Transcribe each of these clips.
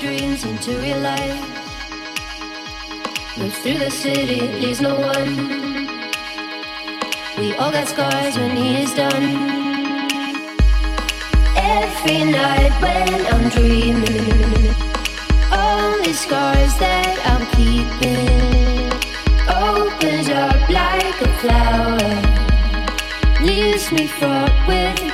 Dreams into real life. Moves through the city, leaves no one. We all got scars when he is done. Every night when I'm dreaming, only scars that I'm keeping opens up like a flower, leaves me fraught with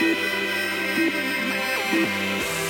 Thank you.